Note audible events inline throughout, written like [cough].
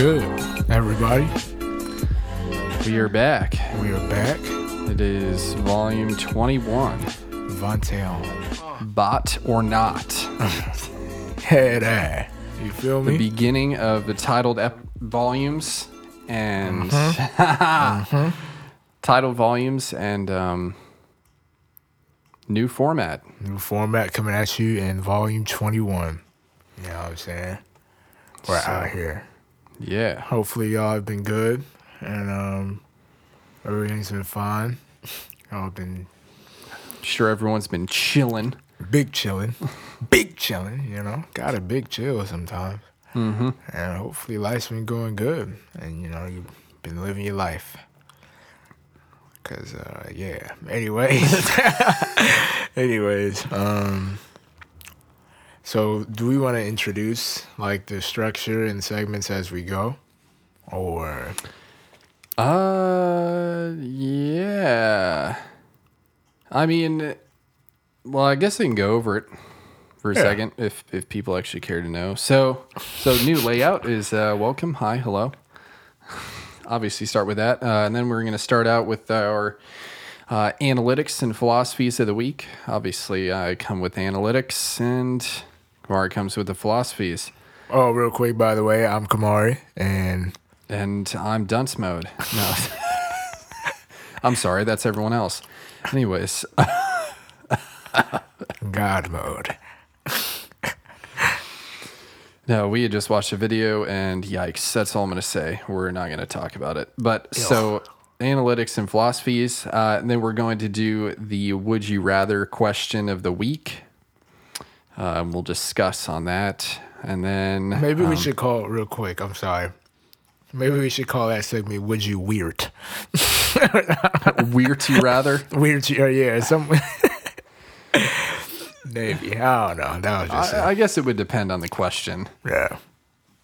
good, everybody? We are back. We are back. It is volume 21 Vontail. Bot or Not. [laughs] Head eye. You feel me? The beginning of the titled ep- volumes and [laughs] titled volumes and um, new format. New format coming at you in volume 21. You know what I'm saying? We're So- out here. Yeah. Hopefully, y'all have been good and um, everything's been fine. [laughs] Y'all have been Sure, everyone's been chilling. big chilling. big chilling, you know? Got a big chill sometimes. Mm-hmm. And hopefully, life's been going good and, you know, you've been living your life. Cause uh yeah. Anyways. [laughs] Anyways, um so do we want to introduce like the structure and segments as we go? Or Uh, yeah. I mean, well, I guess I can go over it for a Yeah. second if if people actually care to know. So, so new layout is uh, welcome, hi, hello. Obviously, start with that, uh, and then we're going to start out with our uh, analytics and philosophies of the week. Obviously, I come with analytics, and Kamari comes with the philosophies, oh real quick by the way, I'm Kamari and and I'm dunce mode. No, [laughs] I'm sorry, that's everyone else. Anyways. [laughs] God mode. No, we had just watched a video and yikes, that's all I'm going to say. We're not going to talk about it. But so analytics and philosophies, uh, and then we're going to do the would you rather question of the week. Uh, we'll discuss on that. And then Maybe we um, should call it real quick. I'm sorry. Maybe we should call that segment "Would You Weird?" [laughs] weird you rather. Weird, uh, yeah. Some [laughs] maybe I don't know. That was just I, I guess it would depend on the question. yeah.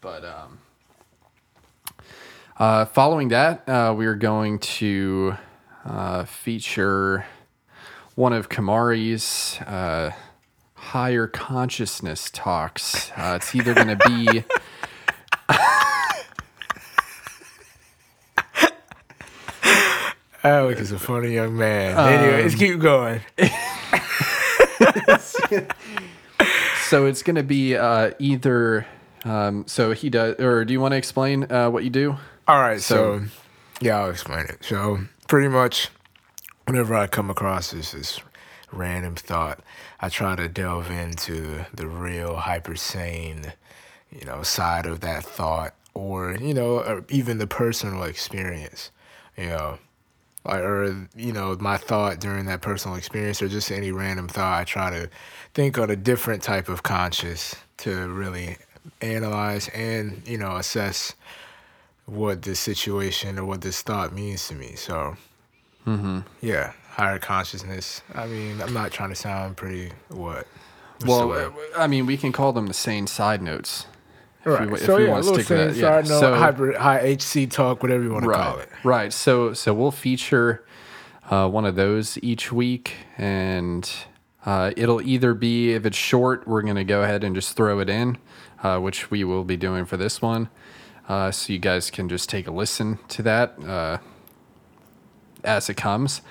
But um, uh, following that, uh, we are going to uh, feature one of Kamari's uh, higher consciousness talks. Uh, it's either going to be. [laughs] Alec is a funny young man. Anyway, Um, Anyways, keep going. [laughs] So it's going to be uh, either. Um, so he does, or do you want to explain uh, what you do? All right, so, So- yeah, I'll explain it. So pretty much, whenever I come across this, this random thought, I try to delve into the real hyper sane, you know, side of that thought, or you know, or even the personal experience, you know. Like, or you know, my thought during that personal experience, or just any random thought, I try to think on a different type of conscious to really analyze and you know assess what this situation or what this thought means to me. So, mm-hmm. yeah, higher consciousness. I mean, I'm not trying to sound pretty what. Well, I mean, we can call them the sane side notes. if right. we- so yeah, a little thing, that, yeah. side note, So- hyper, high HC talk, whatever you want to call it. Right. So so we'll feature uh, one of those each week, and uh, it'll either be if it's short, we're gonna go ahead and just throw it in, uh, which we will be doing for this one. Uh, so you guys can just take a listen to that uh, as it comes.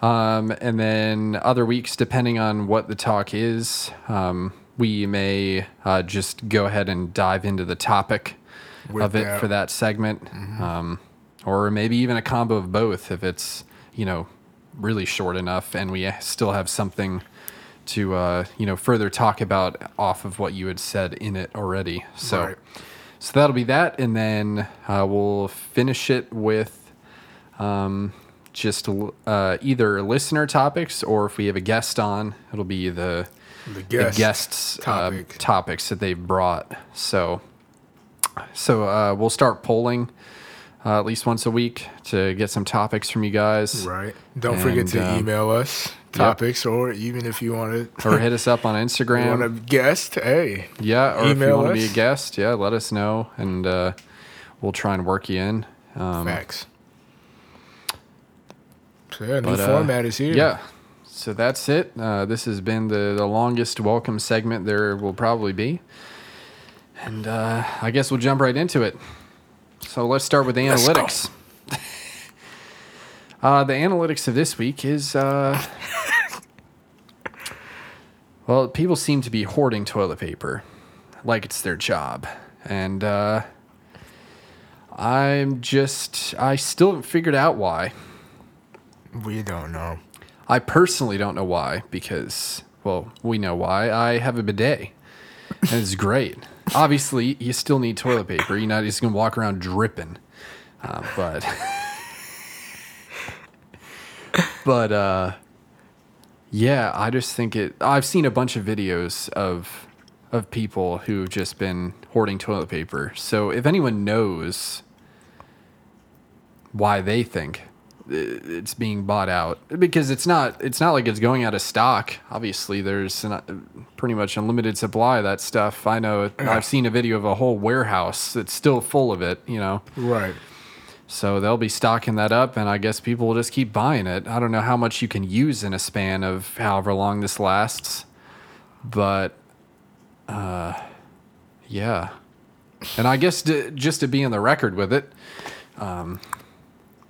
Um, and then other weeks, depending on what the talk is, um, we may uh, just go ahead and dive into the topic With of it that. for that segment, um, or maybe even a combo of both if it's you know really short enough and we still have something to uh, you know further talk about off of what you had said in it already. So Right. so that'll be that, and then uh, we'll finish it with um, just uh, either listener topics or if we have a guest on, it'll be the The the guests topic. Uh, topics that they've brought. So, so uh, we'll start polling uh, at least once a week to get some topics from you guys, Right. Don't forget to um, email us topics, or even if you want to or hit us up on [laughs] Instagram. want a guest, hey, yeah, or if you want to be a guest, yeah, let us know, and uh, we'll try and work you in. Um, facts. Yeah, new but, uh, format is here. Yeah. so that's it. Uh, this has been the, the longest welcome segment there will probably be. And uh, I guess we'll jump right into it. So let's start with the analytics. [laughs] uh, the analytics of this week is uh, [laughs] well, people seem to be hoarding toilet paper like it's their job. And uh, I'm just, I still haven't figured out why. We don't know. I personally don't know why because, well, we know why. I have a bidet, and it's great. [laughs] Obviously, you still need toilet paper. You're not just gonna walk around dripping, uh, but, [laughs] but uh, yeah, I just think it. I've seen a bunch of videos of of people who've just been hoarding toilet paper. So if anyone knows why they think it's being bought out. Because it's not it's not like it's going out of stock. Obviously there's an, pretty much unlimited supply of that stuff. I know i've seen a video of a whole warehouse that's still full of it you know? Right. so they'll be stocking that up and i guess people will just keep buying it. I don't know how much you can use in a span of however long this lasts but uh yeah. And i guess to, just to be in the record with it um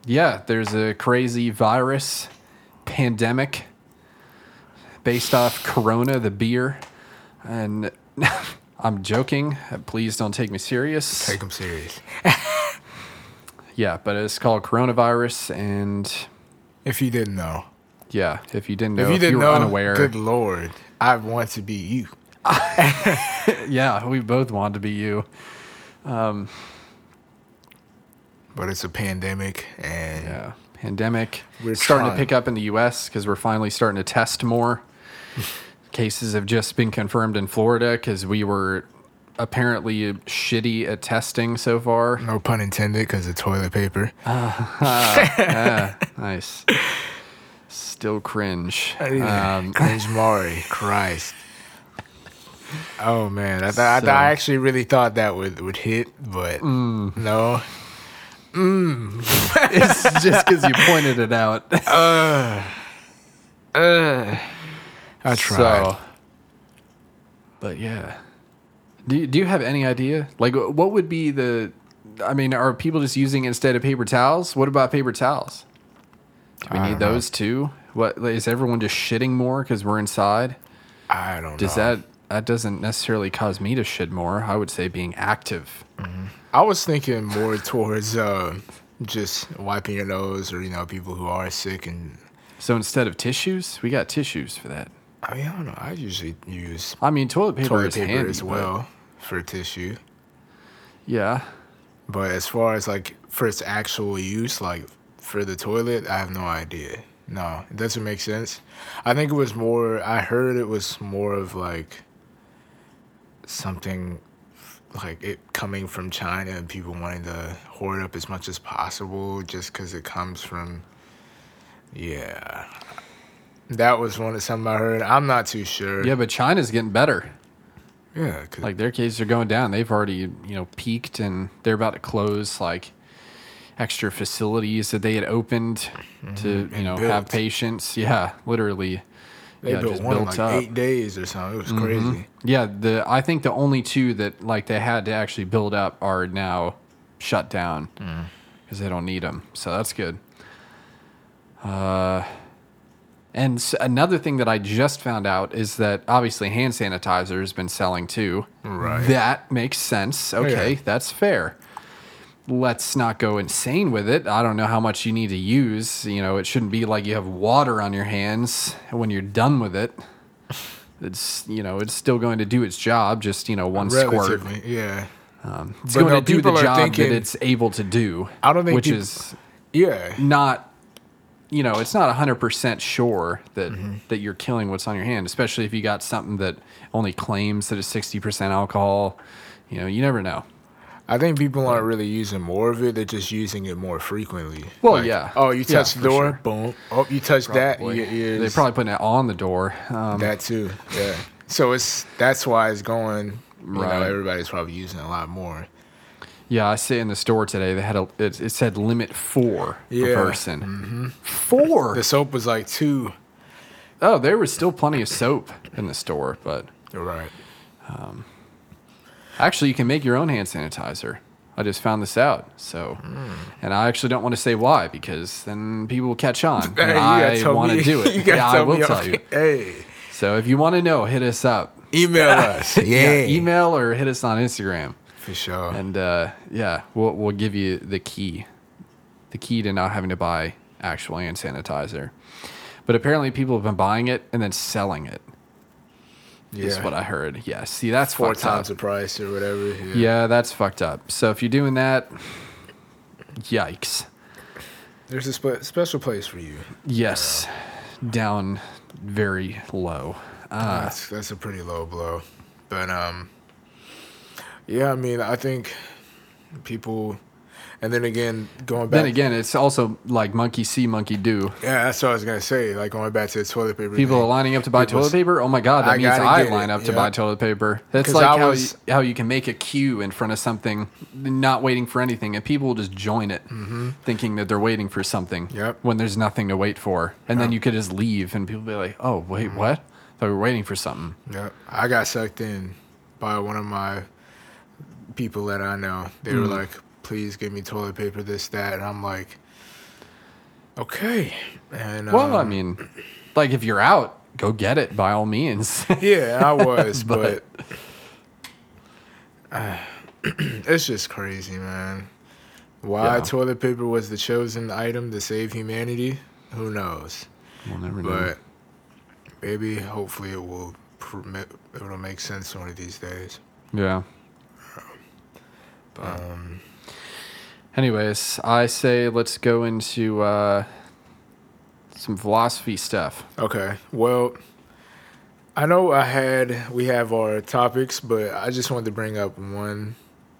yeah there's a crazy virus pandemic based off corona the beer and [laughs] i'm joking please don't take me serious Take them serious. [laughs] yeah, but it's called coronavirus, and If you didn't know. yeah, if you didn't know, If if you you, didn't were know, unaware, good lord, I want to be you. [laughs] yeah, we both want to be you. Um, But it's a pandemic, and Yeah, pandemic. We're starting trying. to pick up in the U.S. because we're finally starting to test more. [laughs] Cases have just been confirmed in Florida because we were apparently shitty at testing so far. no pun intended, because of toilet paper. [laughs] Ah, nice. Still cringe. Um, [laughs] Cringe Mari, Christ. Oh man, I, th- I, th- I actually really thought that would, would hit, but Mm. no. Mm. [laughs] it's just because you pointed it out. [laughs] Uh, uh. I tried. So, but yeah, do you, do you have any idea? Like, uh, what would be the? I mean, are people just using instead of paper towels? What about paper towels? Do we I need don't know. those too? What is everyone just shitting more because we're inside? I don't Does know. that that doesn't necessarily cause me to shit more? I would say being active. Mm-hmm. I was thinking more towards uh, just wiping your nose, or you know, people who are sick and. So instead of tissues, we got tissues for that. I mean, I don't know. I usually use I mean, toilet paper toilet is paper handy as but- well for tissue. Yeah, But as far as like for its actual use, like for the toilet, I have no idea. No, it doesn't make sense. I think it was more. I heard it was more of like something like it coming from China and people wanting to hoard up as much as possible just because it comes from. Yeah, that was one of something I heard. I'm not too sure. yeah, but China's getting better. Yeah, like their cases are going down. They've already, you know, peaked and they're about to close like extra facilities that they had opened to, you Mm-hmm. know, have patients. Yeah, literally. They yeah, built just one in like up. Mm-hmm. eight days or something. It was crazy. Yeah, the I think the only two that like they had to actually build up are now shut down Mm. because they don't need them. So that's good. Uh, and another thing that I just found out is that obviously hand sanitizer has been selling too. Right. That makes sense. Okay, Yeah. that's fair. Let's not go insane with it. I don't know how much you need to use. You know, it shouldn't be like you have water on your hands when you're done with it. It's you know, it's still going to do its job. Just you know, one squirt. Relatively, yeah. It's But going no, to do the job thinking- that it's able to do. I don't think which peop- is Yeah. not you know it's not 100% sure that Mm-hmm. that you're killing what's on your hand especially if you got something that only claims that it's 60% alcohol you know you never know I think people aren't really using more of it. They're just using it more frequently. Well, yeah. Oh, you Yeah, touch the door, sure. boom. Oh, you touch that, Probably. your ears. they're probably putting it on the door um, that too. Yeah. So it's that's why it's going. You know, Right. everybody's probably using it a lot more. yeah i see in the store today they had a it, it said limit four Yeah. Mm-hmm. per person four The soap was like two, oh, there was still plenty of soap in the store, but You're right. Actually, you can make your own hand sanitizer. I just found this out. So, Hmm. and I actually don't want to say why because then people will catch on. [laughs] Hey, I want to do [laughs] it. yeah, I will me tell you. Hey, So if you want to know, hit us up. email [laughs] us. Yeah, email or hit us on Instagram. for sure. And uh, yeah, we'll we'll give you the key, the key to not having to buy actual hand sanitizer. But apparently, people have been buying it and then selling it. Is what I heard. Yeah, see, that's four fucked times up. the price or whatever. Yeah. Yeah, that's fucked up. So if you're doing that, yikes. There's a spe- special place for you. Yes, down very low. Uh, That's that's a pretty low blow, but um, yeah. I mean, I think people, and then again, going back. then again, it's also like monkey see, monkey do. yeah, that's what I was gonna say. Like going back to the toilet paper. People thing. are lining up to buy People's- toilet paper. Oh my god, that I means I line it, up to yeah. buy toilet paper. That's like I how you, how you can make a queue in front of something, not waiting for anything, and people will just join it, thinking that they're waiting for something. Mm-hmm. Yep. When there's nothing to wait for, and then you could just leave, and people be like, "Oh wait, Mm-hmm. what? Thought we were waiting for something." Yep. I got sucked in by one of my people that I know. They were Mm. like, please give me toilet paper, this, that. And I'm like, okay. And Well, I um, mean, like if you're out, go get it by all means. [laughs] yeah, I was, [laughs] but, But- uh, [sighs] it's just crazy, man. Why Yeah. toilet paper was the chosen item to save humanity? Who knows? we'll never know. But maybe, hopefully, it will. permit- It'll make sense one of these days. Yeah. Um, Anyways, I say let's go into uh, some philosophy stuff. Okay. Well, I know I had we have our topics, but I just wanted to bring up one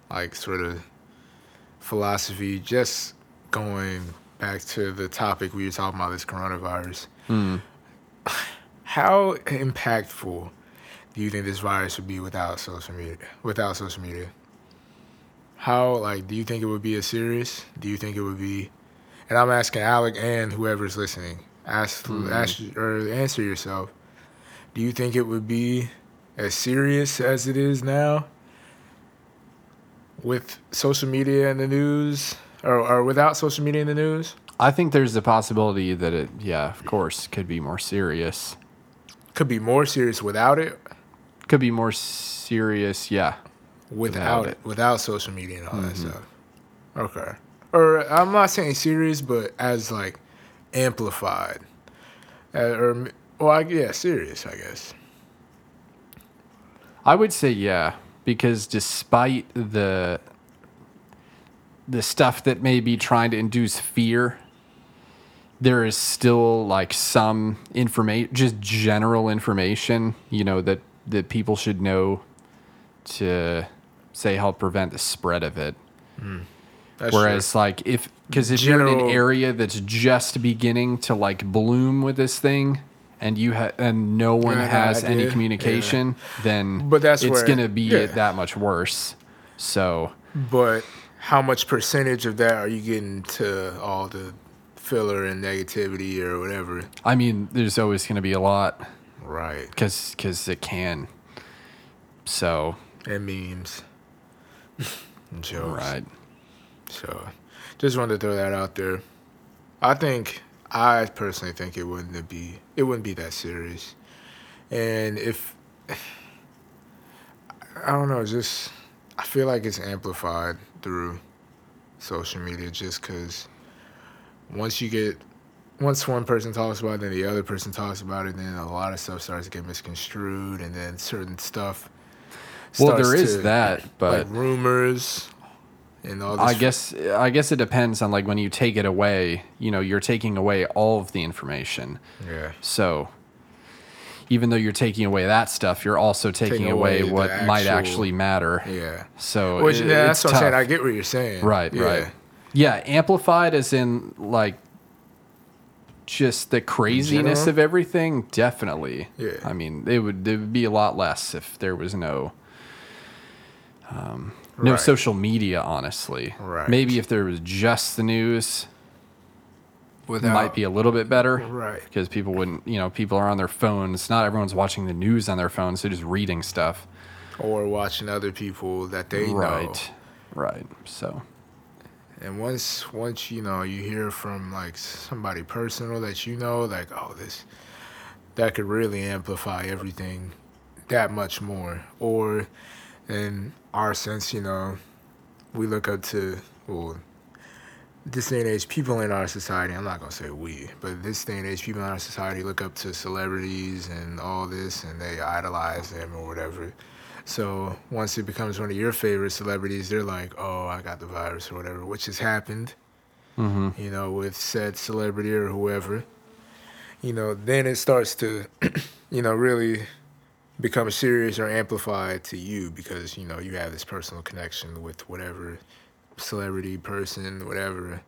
like sort of philosophy just going back to the topic we were talking about this coronavirus. Hmm. How impactful do you think this virus would be without social media? Without social media? How like do you think it would be as serious? Do you think it would be and I'm asking Alec and whoever's listening. Ask, mm-hmm. ask or answer yourself. Do you think it would be as serious as it is now with social media and the news, or, or without social media in the news? I think there's a possibility that it, yeah, of course, could be more serious. Could be more serious without it. Could be more serious, yeah. Without Without it, it. without social media and all that stuff. Okay. Or I'm not saying serious, but as like amplified, uh, or well, I, yeah, serious, I guess. I would say yeah, because despite the the stuff that may be trying to induce fear, there is still like some information, just general information, you know, that that people should know to say help prevent the spread of it. Hmm. That's Whereas, like, if because if you're in an area that's just beginning to like bloom with this thing, and you have and no one Yeah, has any communication, then But that's it's where- gonna be yeah. that much worse. So. But how much percentage of that are you getting to all the filler and negativity or whatever? I mean, there's always gonna be a lot Right. because because it can. So And memes. [laughs] jokes. right, So just wanted to throw that out there. I think I personally think it wouldn't be it wouldn't be that serious. And if [sighs] I don't know, just I feel like it's amplified through social media just cuz once you get once one person talks about it, then the other person talks about it, then a lot of stuff starts to get misconstrued, and then certain stuff. Well, there is to- that, but like rumors and all this. I guess I guess it depends on like when you take it away. You know, you're taking away all of the information. yeah, So even though you're taking away that stuff, you're also taking, Taking away, away what might actually matter. yeah. So Which it- yeah, that's what I'm saying. I get what you're saying. Right, yeah. right. Yeah, amplified as in like just the craziness of everything. Definitely. Yeah. I mean, it would it would be a lot less if there was no um, no Right. social media. Honestly, Right. Maybe if there was just the news, Without- might be a little bit better. Right. Because people wouldn't, you know, people are on their phones. Not everyone's watching the news on their phones. They're just reading stuff. or watching other people that they know. right. Right. So, And once once you know you hear from like somebody personal that you know, like oh this that could really amplify everything that much more. Or in our sense, you know, we look up to well this day and age, people in our society, I'm not gonna say we, but this day and age, people in our society look up to celebrities and all this and they idolize them or whatever. So once it becomes one of your favorite celebrities, they're like, "Oh, I got the virus" or whatever, which has happened. mhm. You know, with said celebrity or whoever. You know, then it starts to, [clears throat] you know, really become serious or amplified to you because you know you have this personal connection with whatever celebrity person, whatever.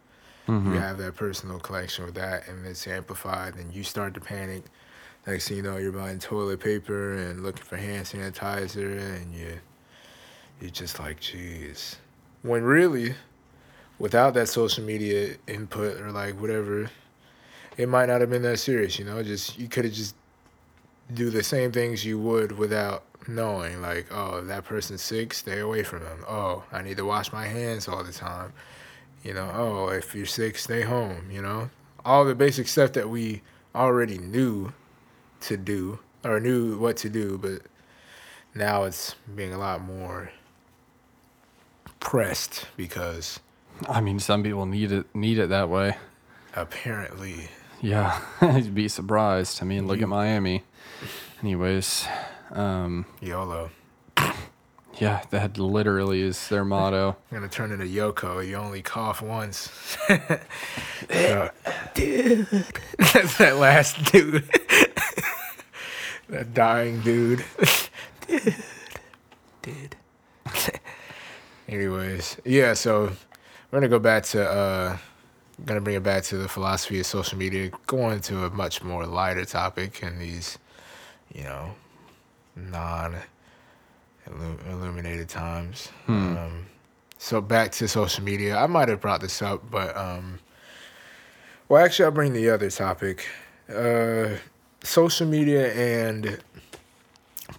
Mhm. You have that personal connection with that, and it's amplified, and you start to panic. Next thing you know, you're buying toilet paper and looking for hand sanitizer, and you, you're just like, jeez. When really, without that social media input or like whatever, it might not have been that serious. You know, just you could have just do the same things you would without knowing. Like, oh, that person's sick, stay away from them. Oh, I need to wash my hands all the time. You know, oh, if you're sick, stay home. You know, all the basic stuff that we already knew to do or knew what to do, but now it's being a lot more pressed because I mean, some people need it need it that way. apparently Yeah, [laughs] I'd be surprised. I mean, look at Miami. Anyways, um, YOLO. yeah, that literally is their motto. [laughs] I'm gonna turn into Yoko. You only cough once. So, dude. That's that last dude. [laughs] that dying dude. dude. Dude. Anyways, yeah, so we're gonna go back to uh gonna bring it back to the philosophy of social media, going to a much more lighter topic in these, you know, non illuminated times. Hmm. Um, so back to social media. I might have brought this up, but um, well, actually, I'll bring the other topic. Uh, social media and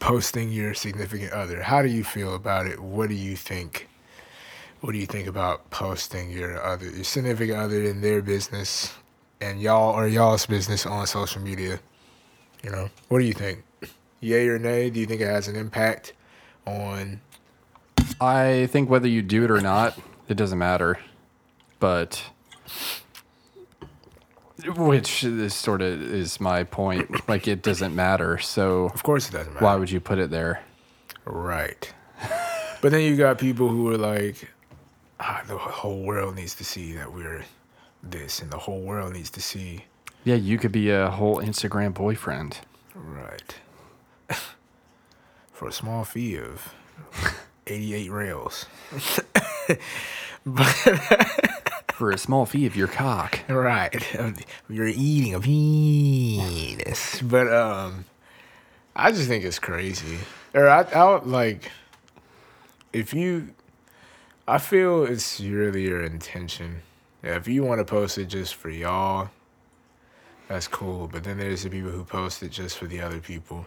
posting your significant other. How do you feel about it? What do you think? What do you think about posting your other, your significant other in their business, and y'all or y'all's business on social media? You know, what do you think? Yay or nay? Do you think it has an impact on I think whether you do it or not, it doesn't matter. But which is sort of is my point. Like it doesn't matter. So Of course, it doesn't matter. why would you put it there? Right. but then you got people who are like, ah, the whole world needs to see that we're this, and the whole world needs to see. Yeah, you could be a whole Instagram boyfriend. Right. For a small fee of 88 rails. but, For a small fee of your cock. right. You're eating a penis. But, um, I just think it's crazy. Or I, I like, if you, I feel it's really your intention. Yeah, if you want to post it just for y'all, that's cool. But then there's the people who post it just for the other people.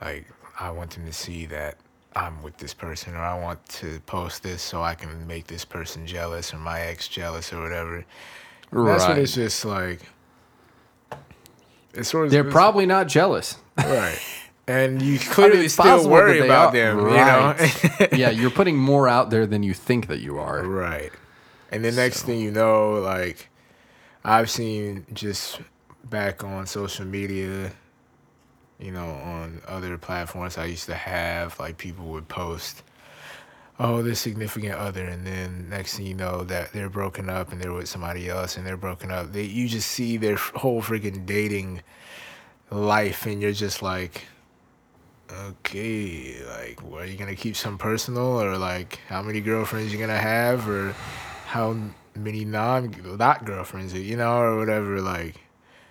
Like, I want them to see that I'm with this person, or I want to post this so I can make this person jealous or my ex jealous or whatever. And That's what Right. it's just like. It's sort of They're it's- probably not jealous. right, [laughs] and you clearly it's still worry about are- them, Right. you know. [laughs] yeah, you're putting more out there than you think that you are. Right. And the next thing you know, like I've seen just back on social media, you know, on other platforms I used to have, like people would post, oh, this significant other, and then next thing you know that they're broken up and they're with somebody else and they're broken up. They you just see their whole freaking dating life, and you're just like. Okay, like, what, are you gonna keep some personal, or like, how many girlfriends you gonna have, or how many non not girlfriends, you know, or whatever. Like,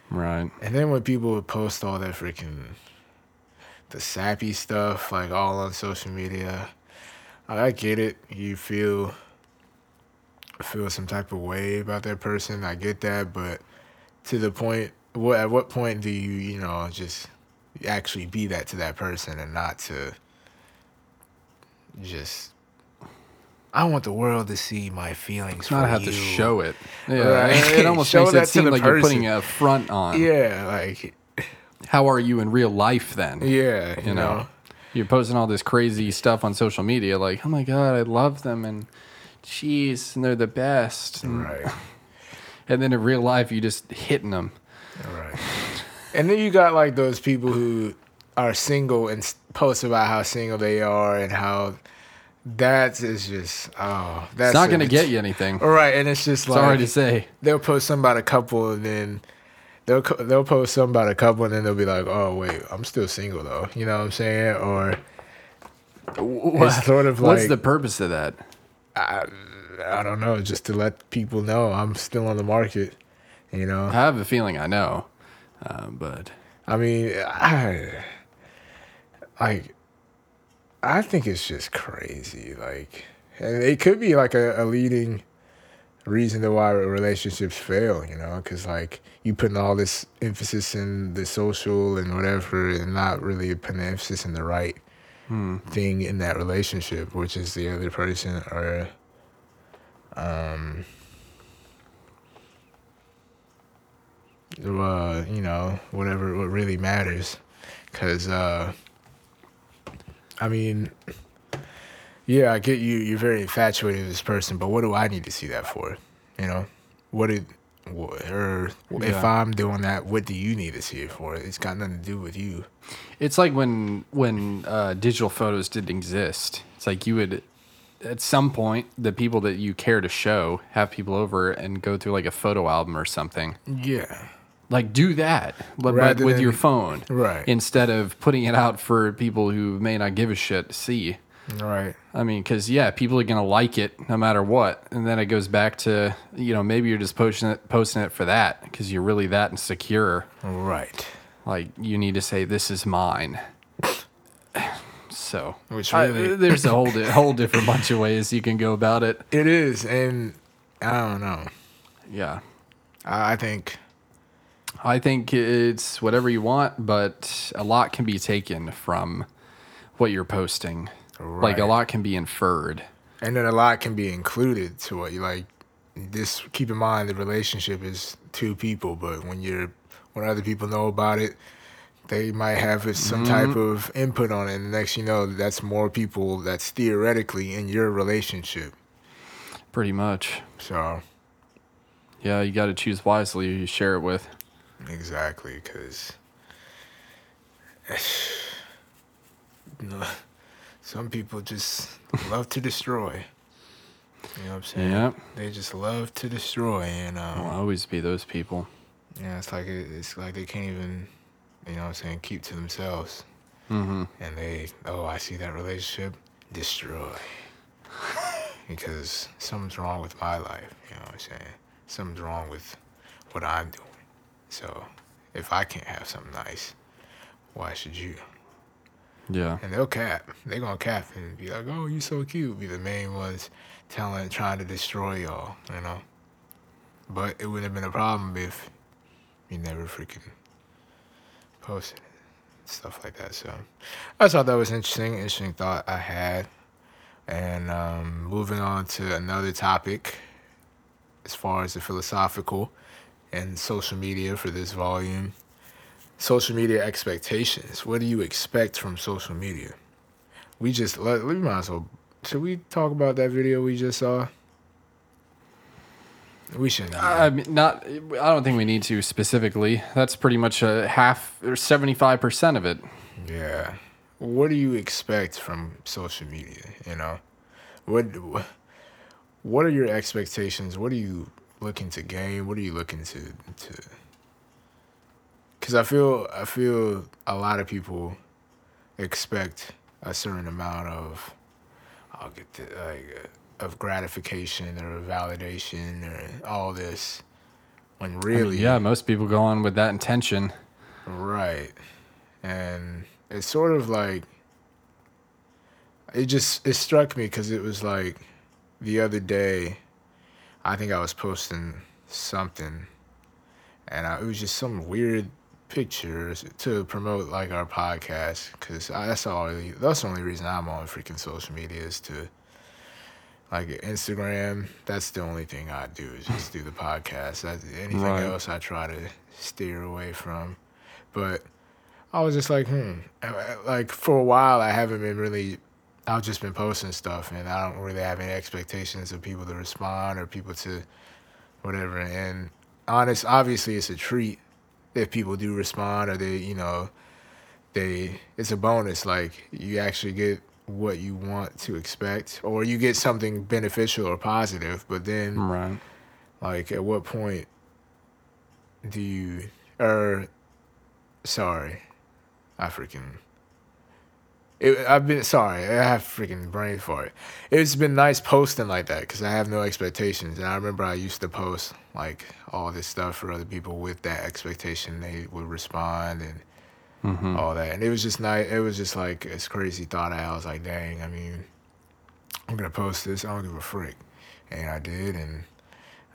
Right. and then when people would post all that freaking the sappy stuff, like all on social media, I get it. You feel feel some type of way about that person. I get that, but to the point. What at what point do you you know just actually be that to that person and not to just. I want the world to see my feelings. Not have you. to show it. Yeah, Right. it, [laughs] it almost makes it seem like you're putting a front on. Yeah, like How are you in real life then? yeah, you, You know. know, you're posting all this crazy stuff on social media, like, oh my god, I love them, and jeez, and they're the best. And, Right. [laughs] and then in real life, you just hitting them. Right. And then you got like those people who are single and post about how single they are and how that is just oh that's It's not going to get [laughs] you anything. All right, and it's just like Sorry to say. they'll post something about a couple and then they'll they'll post something about a couple and then they'll be like, oh wait, I'm still single though. You know what I'm saying? Or it's sort of What's like the purpose of that? I, I don't know, just to let people know I'm still on the market. You know, I have a feeling I know, uh, but I mean, I like. I think it's just crazy. Like, and it could be like a, a leading reason to why relationships fail. You know, because like you putting all this emphasis in the social and whatever, and not really putting the emphasis in the right thing in that relationship, which is the other person or. Um, uh, you know, whatever, what really matters. Cause, uh, I mean, yeah, I get you, you're very infatuated with this person, but what do I need to see that for? You know, what did, or if I'm doing that, what do you need to see it for? It's got nothing to do with you. it's like when when uh, digital photos didn't exist. It's like you would, at some point, the people that you care to show have people over and go through like a photo album or something. Yeah. Like do that, but, but with your phone, Right. Instead of putting it out for people who may not give a shit to see. Right. I mean, because yeah, people are gonna like it no matter what, and then it goes back to you know maybe you're just posting it posting it for that because you're really that insecure. Right. Like you need to say this is mine. So Which I- uh, there's a whole di- whole different bunch of ways you can go about it. It is. And I don't know. Yeah, I, I think, I think it's whatever you want, but a lot can be taken from what you're posting. Like a lot can be inferred. and then a lot can be included to what you like. This, keep in mind, the relationship is two people, but when you're, when other people know about it, they might have some mm-hmm. type of input on it. And the next you know, that's more people that's theoretically in your relationship. Pretty much. So, Yeah, you got to choose wisely who you share it with. Exactly, because you [sighs] know, some people just love to destroy. You know what I'm saying? Yeah. They just love to destroy, and um, Will always be those people. yeah, it's like it, it's like they can't even, you know what I'm saying, keep to themselves, Mm-hmm. and they, oh, I see that relationship, destroy, [laughs] because something's wrong with my life. You know what I'm saying? Something's wrong with what I'm doing. So, if I can't have something nice, why should you? Yeah. And they'll cap. They're gonna cap and be like, "Oh, you so cute." Be the main ones telling, trying to destroy y'all. You know. But it wouldn't have been a problem if you never freaking posted it, stuff like that. So I thought that was interesting. Interesting thought I had. And um, moving on to another topic, as far as the philosophical and social media for this volume social media expectations. What do you expect from social media? We just let we might as well. Should we talk about that video we just saw? We shouldn't. I mean, not. I don't think we need to specifically. That's pretty much a half or seventy-five percent of it. yeah. What do you expect from social media? You know, what what are your expectations? What do you looking to gain? What are you looking to to? Because I feel I feel a lot of people expect a certain amount of I'll get the like of gratification or validation or all this when I mean, really yeah, most people go on with that intention. Right. And it's sort of like it just it struck me cuz it was like the other day I think I was posting something and I, it was just some weird pictures to promote like our podcast because that's all that's the only reason I'm on freaking social media is to like Instagram. That's the only thing I do is just do the podcast. That's, anything Right. else I try to steer away from. But I was just like, hmm. Like for a while, I haven't been really. I've just been posting stuff, and I don't really have any expectations of people to respond or people to whatever. And honest, obviously, it's a treat if people do respond or they, you know, they. It's a bonus. Like you actually get what you want to expect, or you get something beneficial or positive. But then, Right. like, at what point do you? Or, sorry, I freaking. It, I've been sorry. I have freaking brain for it. It's been nice posting like that because I have no expectations. And I remember I used to post like all this stuff for other people with that expectation they would respond and Mm-hmm. all that. And it was just nice. It was just like this crazy thought. I was like, dang. I mean, I'm gonna post this. I don't give a freak. And I did, and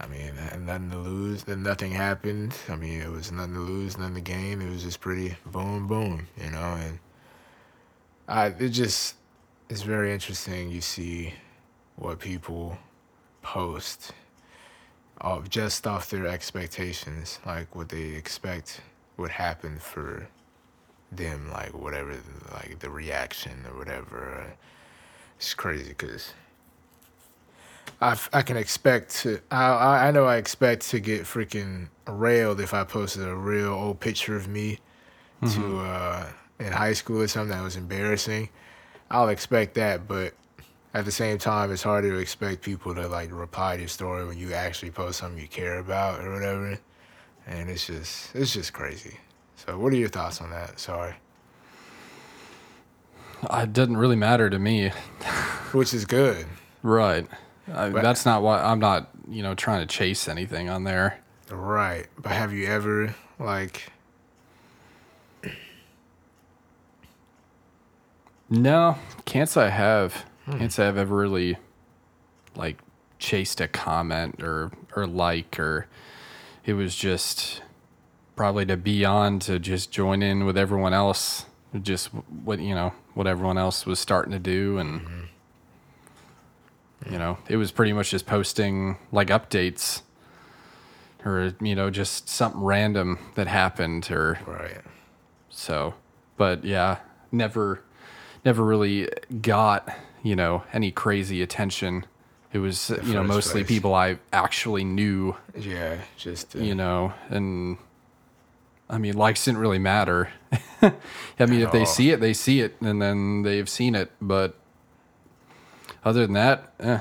I mean, nothing to lose. Then nothing happened. I mean, it was nothing to lose, nothing to gain. It was just pretty boom, boom, you know. And I, it just, it's very interesting. You see what people post, of just off their expectations, like what they expect would happen for them, like whatever, like the reaction or whatever. It's crazy because I, f- I can expect to I, I know I expect to get freaking railed if I posted a real old picture of me to uh in high school or something that was embarrassing. I'll expect that, but at the same time, it's harder to expect people to like reply to your story when you actually post something you care about or whatever. And it's just it's just crazy. So, what are your thoughts on that? Sorry, uh, It doesn't really matter to me. [laughs] which is good, Right. I, But- that's not why I'm not, you know, trying to chase anything on there. right? But have you ever like No, can't say I have. Can't say I've ever really like chased a comment or or like or it was just probably to be on to just join in with everyone else, just what you know what everyone else was starting to do and mm-hmm. you know it was pretty much just posting like updates or you know just something random that happened or right? so, but yeah, never, never really got you know any crazy attention. It was you know mostly place. people I actually knew, Yeah, just uh, you know, and I mean likes didn't really matter. [laughs] I mean, if they all. see it, they see it, and then they've seen it. But other than that, eh,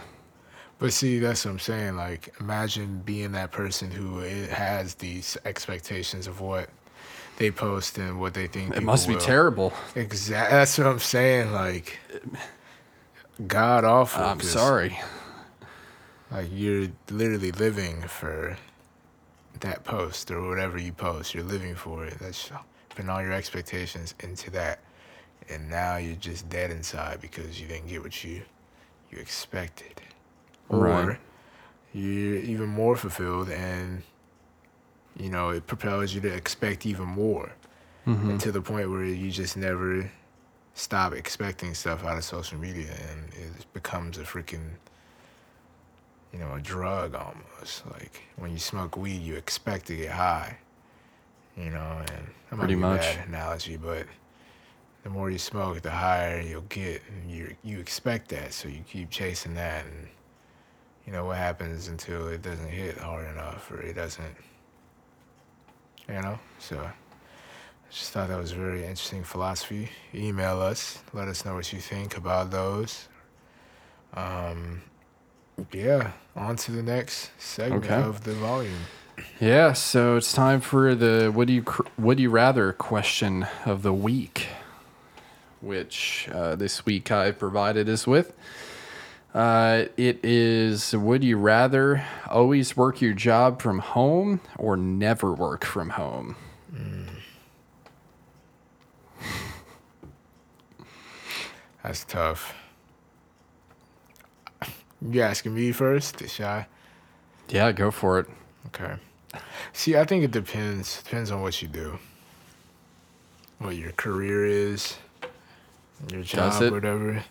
But see, that's what I'm saying. Like, imagine being that person who has these expectations of what they post and what they think. it must be will. terrible. Exactly. That's what I'm saying. Like, god awful. I'm sorry. Like, you're literally living for that post or whatever you post. You're living for it. That's putting all your expectations into that, and now you're just dead inside because you didn't get what you you expected, or Right. you're even more fulfilled, and you know it propels you to expect even more, Mhm. and to the point where you just never stop expecting stuff out of social media, and it becomes a freaking you know, a drug almost. Like when you smoke weed, you expect to get high. You know, and that might Pretty be much. a bad analogy, but the more you smoke, the higher you'll get, and you you expect that, so you keep chasing that, and you know what happens until it doesn't hit hard enough, or it doesn't, you know. So I just thought that was a very interesting philosophy. Email us, let us know what you think about those. Um, yeah, on to the next segment Okay. of the volume. Yeah, so it's time for the would you cr- would you rather question of the week, which uh, this week I provided us with. Uh, it is would you rather always work your job from home or never work from home? [laughs] That's tough. You asking me first, Shy? Yeah, go for it. Okay. See, I think it depends. Depends on what you do. What your career is, your job, whatever.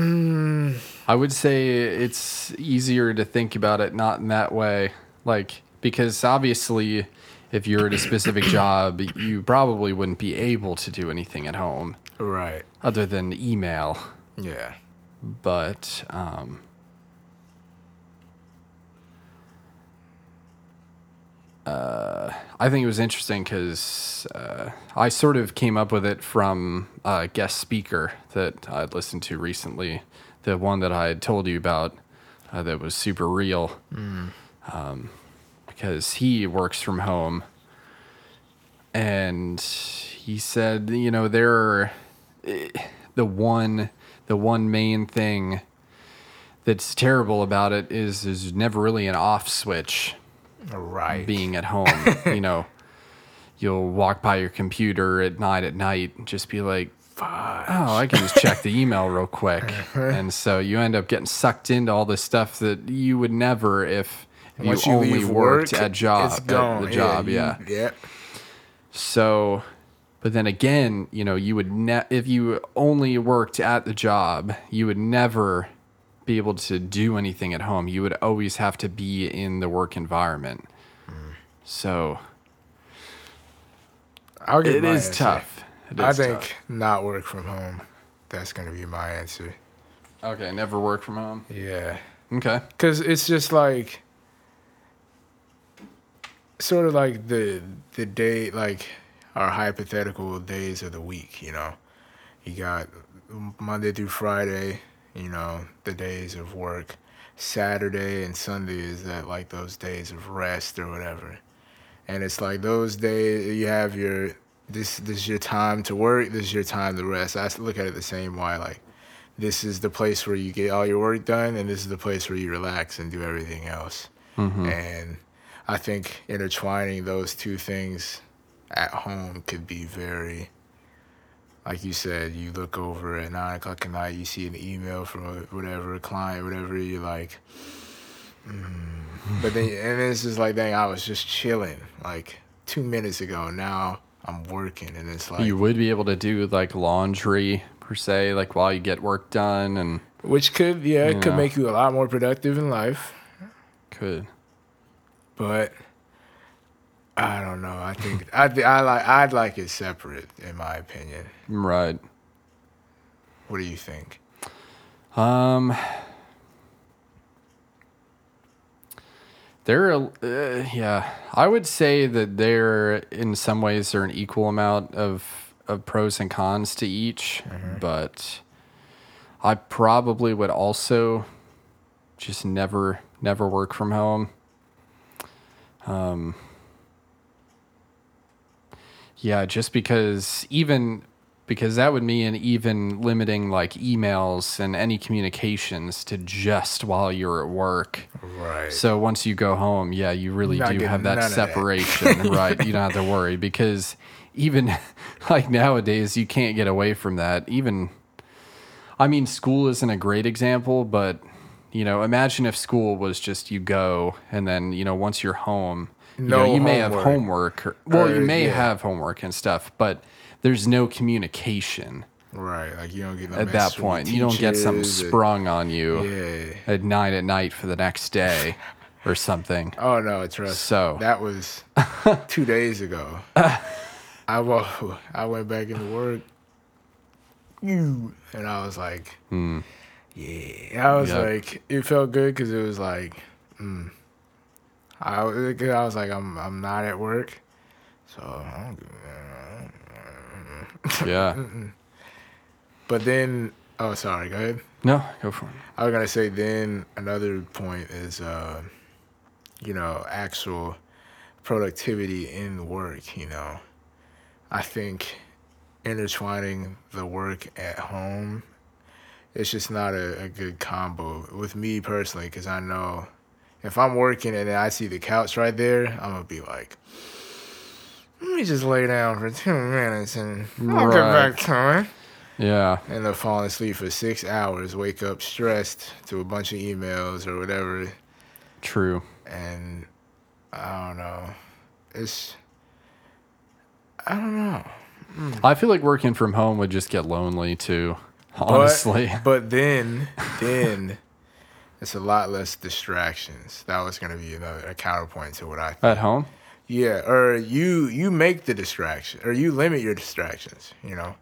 Mm, I would say it's easier to think about it not in that way. Like, because obviously, if you're at a specific [coughs] job, you probably wouldn't be able to do anything at home right. other than email. Yeah. But, um, uh, I think it was interesting because uh, I sort of came up with it from a guest speaker that I'd listened to recently, the one that I had told you about uh, that was super real. Um, because he works from home. And he said, you know, there are eh, the one the one main thing that's terrible about it is there's never really an off switch Right. being at home. you [laughs] know, you'll walk by your computer at night at night and just be like, Fuck. oh, I can just check the email real quick. [laughs] and so you end up getting sucked into all this stuff that you would never if, Once you, you only worked work, at job at the job, you- yeah. Yeah. So, but then again, you know, you would ne- if you only worked at the job, you would never be able to do anything at home. You would always have to be in the work environment. So I'll get it is answer. tough. It I think tough. not work from home. That's gonna be my answer. Okay, never work from home. Yeah. Okay. Cause it's just like sort of like the the day like our hypothetical days of the week, you know. You got Monday through Friday, you know, the days of work. Saturday and Sunday is that like those days of rest or whatever. And it's like those days you have your this this is your time to work, this is your time to rest. I look at it the same way like this is the place where you get all your work done and this is the place where you relax and do everything else. Mm-hmm. And I think intertwining those two things at home could be very like you said, you look over at nine o'clock at night, you see an email from a, whatever a client, whatever you're like, mm. but then and it's just like, dang, I was just chilling like two minutes ago. Now I'm working, and it's like, you would be able to do like laundry per se, like while you get work done, and which could yeah, it could Yeah. make you a lot more productive in life. could. but I don't know. I think I I like I'd like it separate in my opinion. Right. What do you think? Um, there, are, uh, yeah, I would say that there, in some ways, are an equal amount of of pros and cons to each, but I probably would also just never, never work from home. Um, yeah, just because even because that would mean even limiting like emails and any communications to just while you're at work. Right. So once you go home, yeah, you really Not do have that of that. separation, [laughs] right? You don't have to worry because even [laughs] like nowadays, you can't get away from that. Even, I mean, school isn't a great example, but you know, imagine if school was just you go and then you know once you're home, you know, No you may have homework. Or, well, you may yeah. have homework and stuff, but there's no communication right. Like you don't get no at that point. You don't get something or- sprung on you Yeah. at nine at night for the next day [laughs] or something. Oh no, trust. So- that was [laughs] two days ago. I I went back into work. You and I was like, yeah. I was. Yep. like, it felt good because it was like, mm. I I was like, I'm I'm not at work, so. I don't Yeah. [laughs] But then, oh sorry, go ahead. No, go for it. I was gonna say then another point is, uh, you know, actual productivity in work. You know, I think intertwining the work at home, it's just not a, a good combo with me personally. Because I know if I'm working and then I see the couch right there, I'm gonna be like. Let me just lay down for two minutes and I'll Right. get back to it Yeah. end up falling asleep for six hours, wake up stressed to a bunch of emails or whatever, True. and I don't know. It's I don't know. Hmm. I feel like working from home would just get lonely too. Honestly, But, [laughs] but then, then it's a lot less distractions. That was gonna be another a counterpoint to what I. at home. Yeah, or you you make the distraction, or you limit your distractions. You know,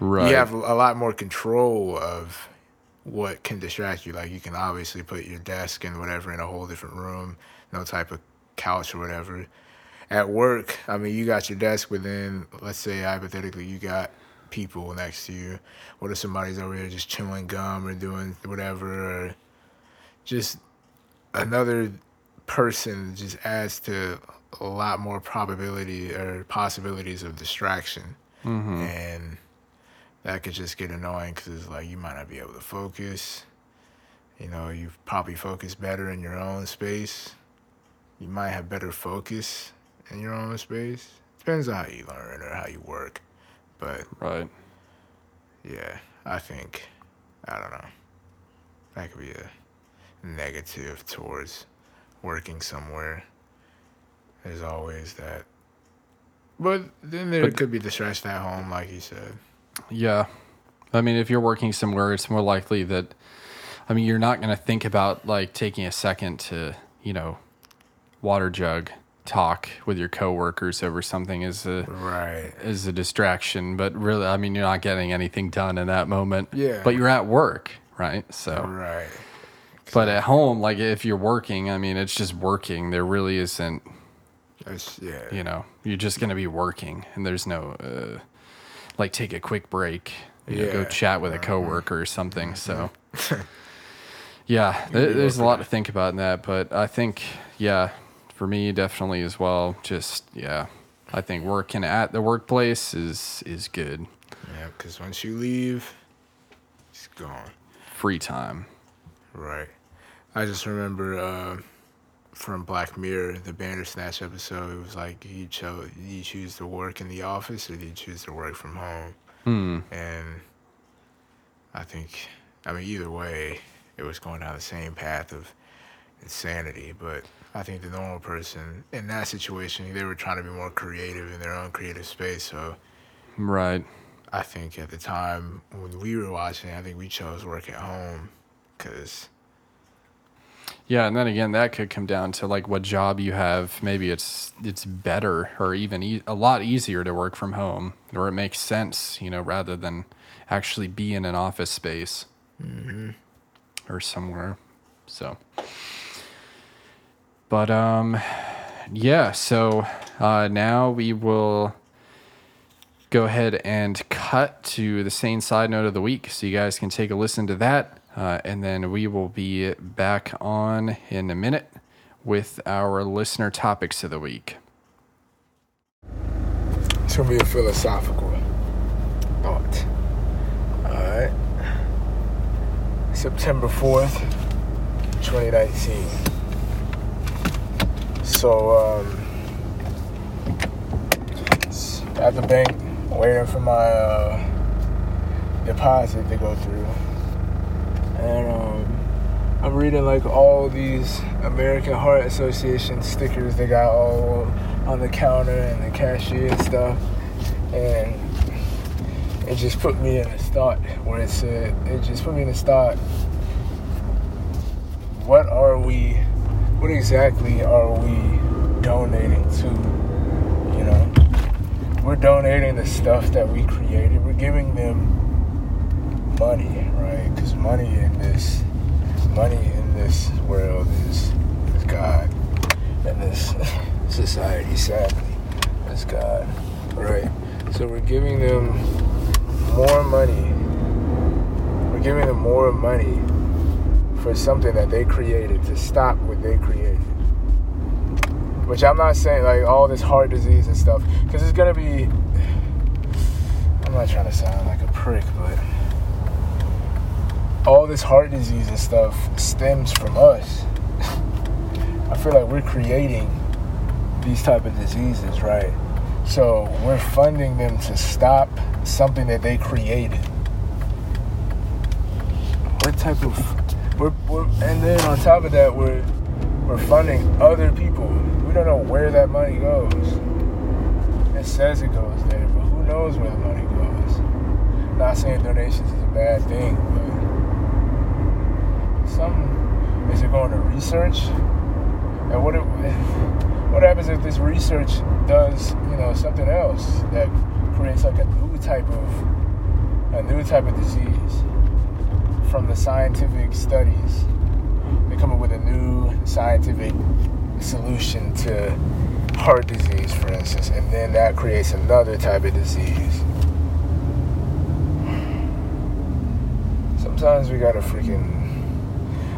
Right. you have a lot more control of what can distract you. Like you can obviously put your desk and whatever in a whole different room, no type of couch or whatever. At work, I mean, you got your desk, but then let's say hypothetically you got people next to you. What if somebody's over there just chewing gum or doing whatever, or just another person just adds to a lot more probability or possibilities of distraction, hmm and that could just get annoying because it's like you might not be able to focus. You know, you probably focus better in your own space. You might have better focus in your own space. Depends on how you learn or how you work, but Right. yeah, I think I don't know. That could be a negative towards working somewhere. There's always that. But then there But- could be the stress at home, like you said. Yeah. I mean, if you're working somewhere, it's more likely that, I mean, you're not going to think about like taking a second to, you know, water jug talk with your coworkers over something as a Right. as a distraction. But really, I mean, you're not getting anything done in that moment. Yeah. But you're at work, right? So, Right. But at home, like if you're working, I mean, it's just working. There really isn't, That's yeah. you know, you're just going to be working, and there's no, uh, like, take a quick break. You know, go chat with a coworker or something. So, [laughs] yeah, there, there's a lot to think about in that. But I think, yeah, for me, definitely as well. Just yeah, I think working at the workplace is is good. Yeah, because once you leave, it's gone. Free time. Right. I just remember uh, from Black Mirror, the Bandersnatch episode. It was like he chose. You choose to work in the office or did you choose to work from home? Hmm. And I think, I mean, either way, it was going down the same path of insanity. But I think the normal person in that situation, they were trying to be more creative in their own creative space. So Right. I think at the time when we were watching, I think we chose work at home because Yeah, and then again, that could come down to like what job you have. Maybe it's it's better or even e- a lot easier to work from home, or it makes sense, you know, rather than actually be in an office space or somewhere. So, but um, yeah. So uh, now we will go ahead and cut to the sane side note of the week, so you guys can take a listen to that. Uh, and then we will be back on in a minute with our listener topics of the week. it's gonna be a philosophical thought. All right, September fourth, twenty nineteen. So um, at the bank, waiting for my uh, deposit to go through, and um, I'm reading like all these American Heart Association stickers they got all on the counter and the cashier and stuff, and it just put me in a thought where it said it just put me in a thought. What are we? What exactly are we donating to? You know, we're donating the stuff that we created. We're giving them money, right? Because money in this money in this world is, is God. And this [laughs] society, sadly, is God. Right? So we're giving them more money. We're giving them more money for something that they created to stop what they created. Which I'm not saying like all this heart disease and stuff, because it's gonna be. [sighs] I'm not trying to sound like a prick, but all this heart disease and stuff stems from us. [laughs] I feel like we're creating these type of diseases, right? So we're funding them to stop something that they created. What type of we're, we're and then on top of that we're we're funding other people. We don't know where that money goes. It says it goes there, but who knows where the money goes? Not saying donations is a bad thing, some is it going to research? And what what happens if this research does, you know, something else that creates like a new type of a new type of disease from the scientific studies? They come up with a new scientific solution to heart disease, for instance, and then that creates another type of disease. Sometimes we gotta freaking.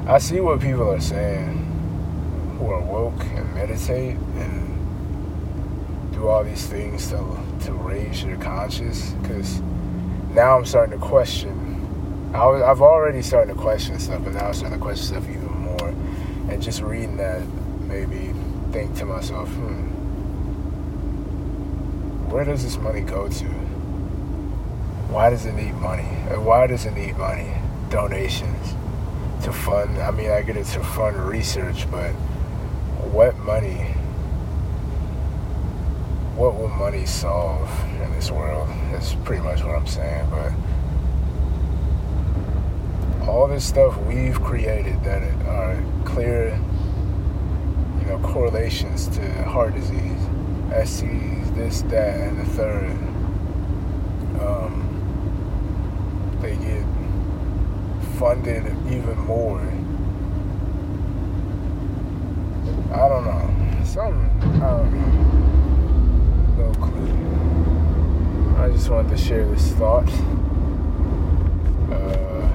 I see what people are saying who are woke and meditate and do all these things to, to raise your conscience because now I'm starting to question. I was, I've already started to question stuff, but now I'm starting to question stuff even more. And just reading that made me think to myself, hmm, where does this money go to? Why does it need money? Why does it need money? Donations to fund. I mean, I get it to fund research, but what money? What will money solve in this world? That's pretty much what I'm saying. But all this stuff we've created that are clear, you know, correlations to heart disease, STDs, this, that, and the third. Um, they get funded even more. I don't know. Something, I don't know. No clue. I just wanted to share this thought. Uh,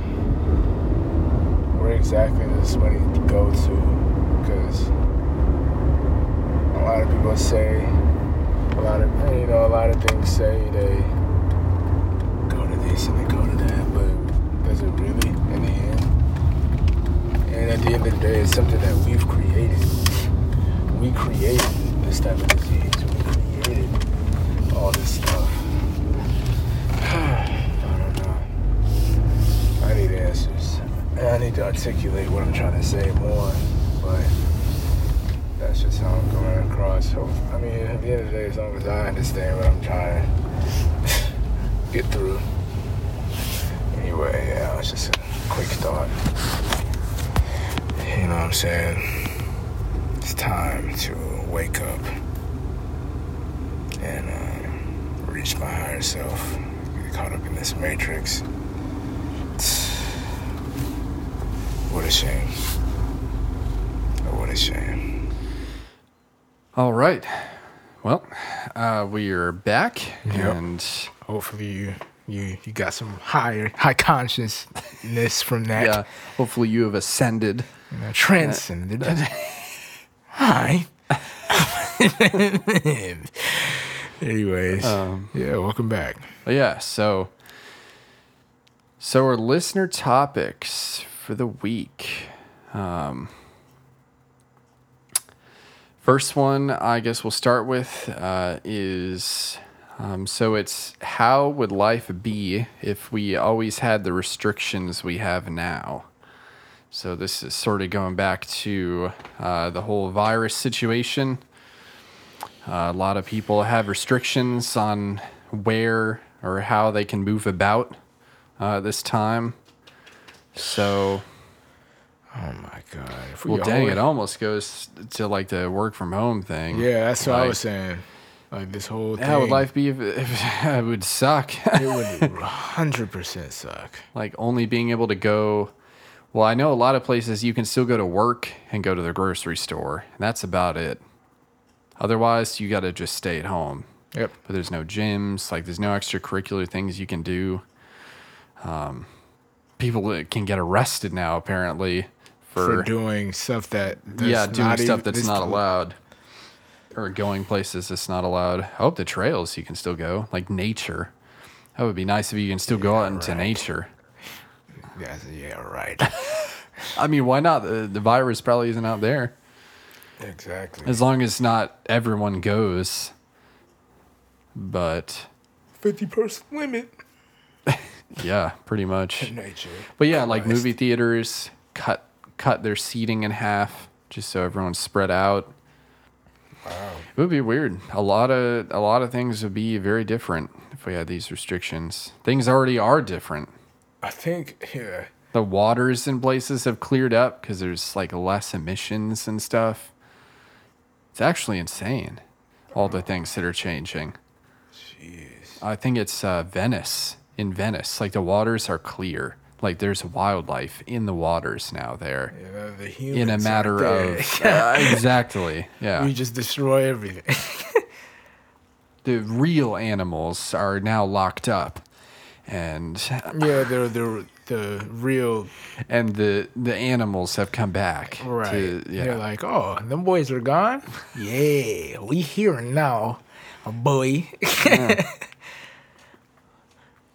where exactly does money go to? Because a lot of people say, a lot of, you know, a lot of things say they go to this and they go to that, but does it really in the end? And at the end of the day, it's something that we've created. We created this type of disease. We created all this stuff. [sighs] I don't know. I need answers. I need to articulate what I'm trying to say more, but that's just how I'm coming across. So, I mean, at the end of the day, as long as I understand what I'm trying to get through. Anyway, yeah, it's just a quick thought. What I'm saying? It's time to wake up and uh, reach my higher self. Get caught up in this matrix. [sighs] What a shame. What a shame. All right. Well, uh, we are back, Yep. and Hopefully you you you got some higher high consciousness from that. yeah, hopefully you have ascended. You know, transcended. [laughs] Hi. [laughs] Anyways, Um, yeah, welcome back. Yeah, so so our listener topics for the week. Um, first one, I guess we'll start with uh, is um, so it's how would life be if we always had the restrictions we have now? So this is sort of going back to uh, the whole virus situation. Uh, a lot of people have restrictions on where or how they can move about uh, this time. So, Oh my god. If we well, dang, it almost goes to like the work from home thing. Yeah, that's what I was saying. Like this whole thing. How would life be if, if [laughs] it would suck? it would [laughs] hundred percent suck. like only being able to go. Well, I know a lot of places you can still go to work and go to the grocery store. And that's about it. Otherwise, you got to just stay at home. Yep. but there's no gyms like there's no extracurricular things you can do um, people can get arrested now apparently For, for, doing stuff that that's yeah doing not stuff even- that's not allowed or going places that's not allowed i hope the trails you can still go like nature that would be nice if you can still go out into right. nature Yeah, yeah, right. [laughs] i mean why not the, the virus probably isn't out there exactly. as long as not everyone goes but Fifty percent limit. [laughs] yeah pretty much Nature. But yeah, like Christ. movie theaters cut cut their seating in half. just so everyone's spread out. Wow. It would be weird. A lot of a lot of things would be very different if we had these restrictions. Things already are different. I think yeah. The waters in places have cleared up because there's like less emissions and stuff. It's actually insane. All the things that are changing. Jeez. I think it's uh, Venice. In Venice, like the waters are clear. Like there's wildlife in the waters now there. Yeah, the In a matter of uh, [laughs] exactly, yeah. we just destroy everything. [laughs] the real animals are now locked up, and yeah, they're the the real and the the animals have come back. right. To, yeah. They're like, oh, them boys are gone. [laughs] yeah, we here now, a boy. yeah,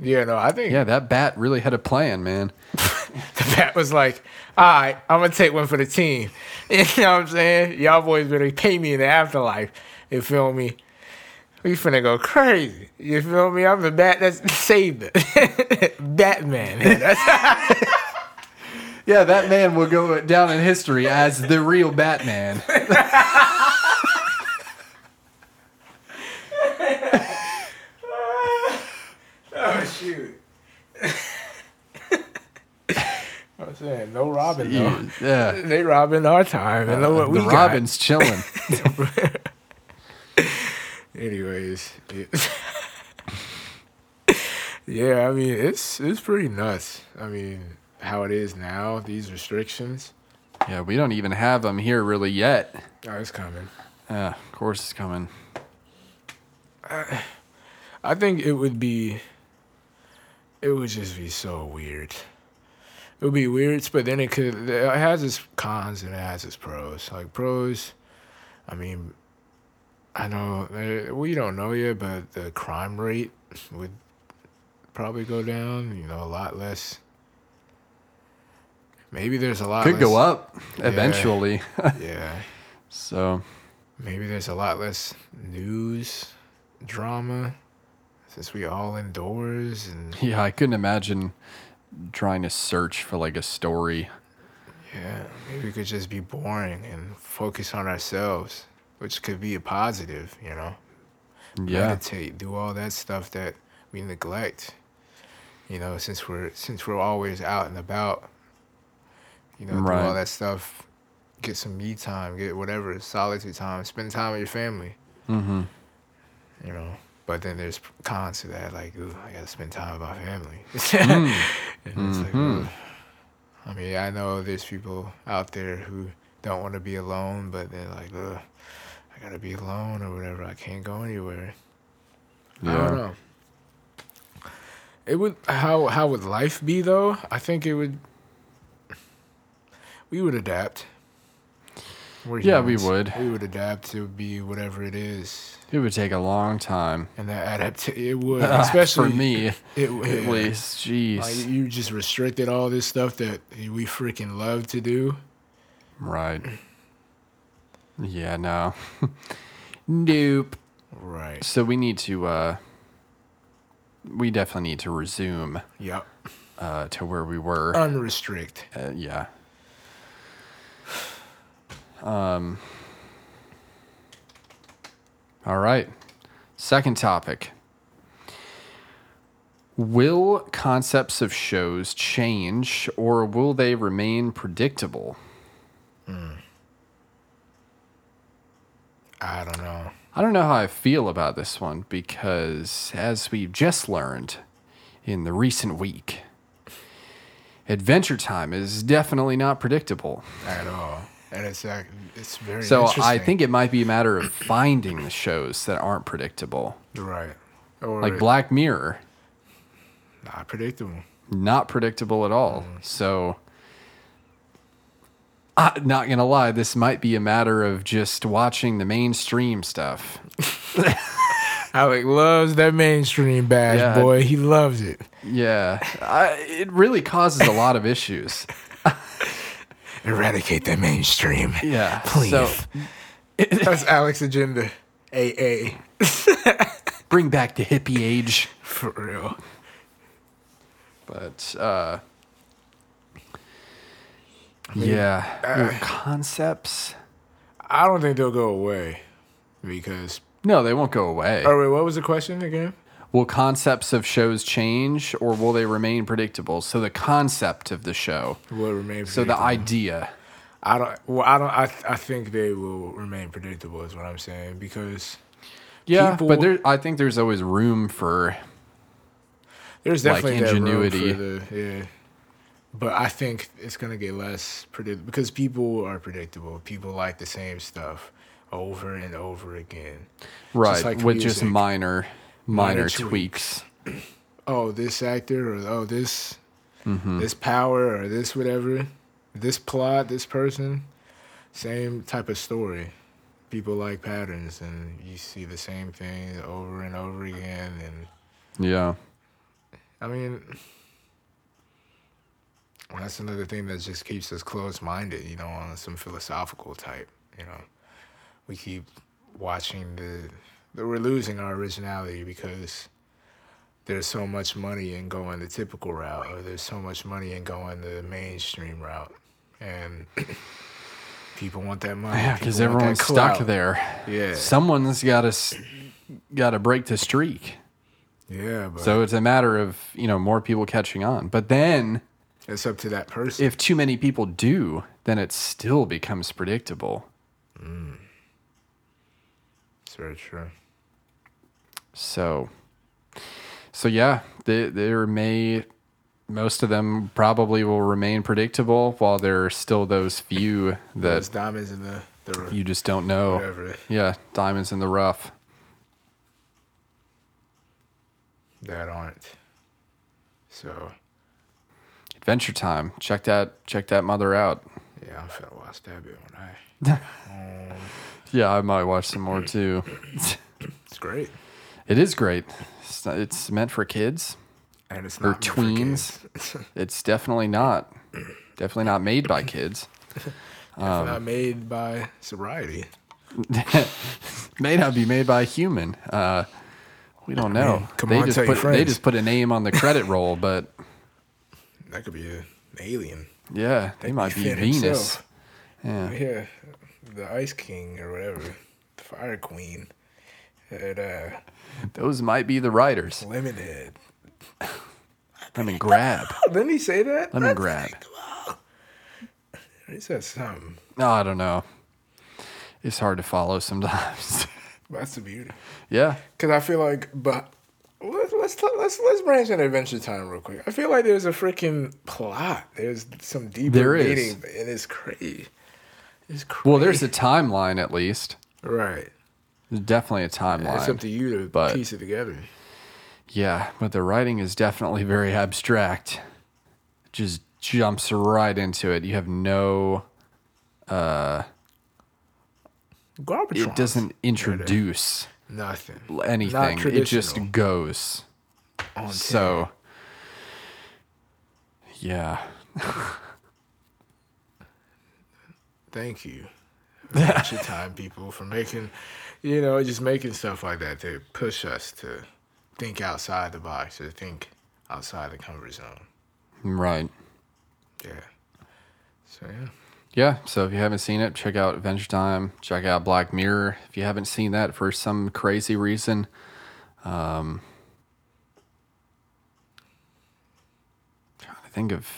[laughs] no, I think yeah, that bat really had a plan, man. [laughs] the bat was like, all right, I'm gonna take one for the team. You know what I'm saying? Y'all boys better pay me in the afterlife. You feel me? We finna go crazy. You feel me? I'm the bat that [laughs] saved it. [laughs] Batman. [laughs] Yeah, that man will go down in history as the real Batman. oh shoot. I'm saying no Robin though. yeah, They robbing our time and know uh, what we the got. Robin's chilling. Anyways, yeah. [laughs] yeah, I mean it's it's pretty nuts. I mean how it is now, these restrictions. Yeah, we don't even have them here really yet. Oh, it's coming. Yeah, of course it's coming. I think it would be. It would just be so weird. It would be weird, but then it could. It has its cons and it has its pros. Like pros, I mean, I know uh, we don't know yet, but the crime rate would probably go down. You know, a lot less. Maybe there's a lot. Could go up eventually. [laughs] Yeah, so maybe there's a lot less news drama since we all indoors and yeah, I couldn't imagine trying to search for like a story. Yeah, maybe we could just be boring and focus on ourselves, which could be a positive, you know. Yeah, Meditate, do all that stuff that we neglect. You know, since we're since we're always out and about. You know, do all that stuff. Get some me time, get whatever solitude time, spend time with your family. mm-hmm. You know, but then there's cons to that, like, ooh, I gotta spend time with my family. [laughs] Mm. It's like, Mhm. I mean, I know there's people out there who don't want to be alone, but they're like, ugh, I gotta be alone or whatever. I can't go anywhere. I don't know. It would how how would life be though? I think it would. We would adapt. We're Yeah, we would. We would adapt to be whatever it is, It would take a long time, and that adapt it [laughs] would, especially for me It would at least. Jeez, Like you just restricted all this stuff that we freaking love to do. right? Yeah, no, nope. Right. So we need to. uh We definitely need to resume Yep. uh to where we were. Unrestrict. Uh, yeah. Um. All right. Second topic. Will concepts of shows change or will they remain predictable? I don't know. I don't know how I feel about this one because, as we've just learned in the recent week, Adventure Time is definitely not predictable. At all. And it's ac- it's very So I think it might be a matter of finding the shows that aren't predictable. right. Or Like Black Mirror, not predictable. not predictable at all. Mm. So, uh, not gonna lie, this might be a matter of just watching the mainstream stuff. [laughs] Alec loves that mainstream bash, Yeah. boy. He loves it. Yeah, I, it really causes a lot of issues. [laughs] Eradicate that mainstream. Yeah, Please. So That's Alex's agenda. AA. bring back the hippie age. For real. But uh, yeah. uh, concepts. I don't think they'll go away because. No, they won't go away. Oh wait, what was the question again? Will concepts of shows change or will they remain predictable? So the concept of the show. Will remain? So the idea. I don't. Well, I don't. I. I think they will remain predictable. Is what I'm saying because Yeah, People- but there I think there's always room for there's Like definitely room ingenuity. for the yeah. But I think it's gonna get less predictable because people are predictable. People like the same stuff over and over again. right like with just music. minor minor, Minor tweaks. [clears throat] Oh, this actor or oh this Mm-hmm. this power or this whatever, this plot, this person, same type of story. People like patterns, and you see the same thing over and over again. And Yeah. I mean, that's another thing that just keeps us closed-minded. You know, on some philosophical type. You know, we keep watching the, the we're losing our originality because there's so much money in going the typical route, or there's so much money in going the mainstream route, and [clears throat] people want that money. Yeah, because People want that everyone's stuck there. Yeah, Someone's got to got to break the streak. yeah, but So it's a matter of you know more people catching on. But then it's up to that person. if too many people do, then it still becomes predictable. Mm. it's very true. So, so yeah, they, there may most of them probably will remain predictable, while there are still those few [laughs] Those that diamonds in the the you just don't know. whatever Yeah, diamonds in the rough. that aren't. So Adventure Time. Check that. Check that mother out. yeah, I'm finna watch that bit when I. [laughs] Yeah, I might watch some more too. [coughs] It's great, It is great. It's, not- it's meant for kids. and it's Or not for tweens. [laughs] It's definitely not. Definitely not made by kids. [laughs] It's Um, not made by sobriety. May not be made by a human. Uh, we don't know. mean, come they on, just put they just put a name on the credit roll, but That could be an alien. yeah, they might be Venus. himself. Yeah. Yeah, the Ice King or whatever, the Fire Queen, and uh, Those might be the writers. Lemonhead. Let me grab. [laughs] Didn't he say that? Let me grab. He said something. No, I don't know. It's hard to follow sometimes. [laughs] That's the beauty. yeah. Because I feel like, but let's let's talk, let's let's branch into Adventure Time real quick. I feel like there's a freaking plot. There's some deeper There is. meaning, and it's crazy. It's crazy. Well, there's a timeline at least. right. There's definitely a timeline. It's up to you to but- piece it together. Yeah, but the writing is definitely very abstract. It just jumps right into it. You have no uh, Garbage. it doesn't introduce nothing. anything. It just goes. On So yeah. Thank you, That's Adventure Time people, for making, you know, just making stuff like that to push us to think outside the box or think outside the comfort zone. Right. Yeah. So yeah. Yeah, so if you haven't seen it, check out Adventure Time. Check out Black Mirror. If you haven't seen that for some crazy reason, um, trying to think of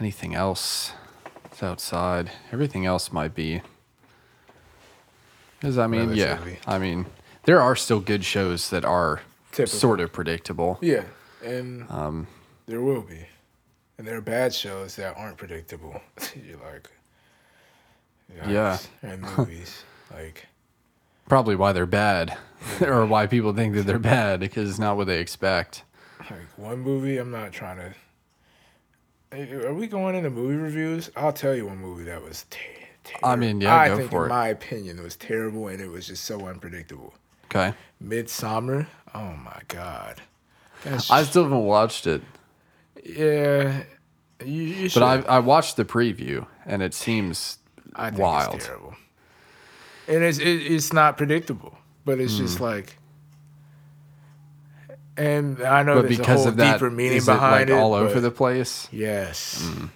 anything else that's outside. Everything else might be. Because I mean, yeah. I mean, there are still good shows that are Typical. sort of predictable. Yeah, and Um, there will be, and there are bad shows that aren't predictable. [laughs] You're like, Yeah. and [laughs] movies like Probably why they're bad, [laughs] or why people think that they're bad because it's not what they expect. like one movie. I'm not trying to. Are we going into movie reviews? I'll tell you one movie that was ter- terrible. I mean, yeah, I go think, for in it. my opinion, it was terrible, and it was just so unpredictable. Okay. Midsommar. Oh my god. That's I still haven't watched it, yeah. You, you but I I watched the preview and it seems I think wild. it's terrible. And it's it, it's not predictable, but it's just Hmm. like. And I know But there's because a whole of that, deeper meaning is it behind like it. all over the place? yes, mm.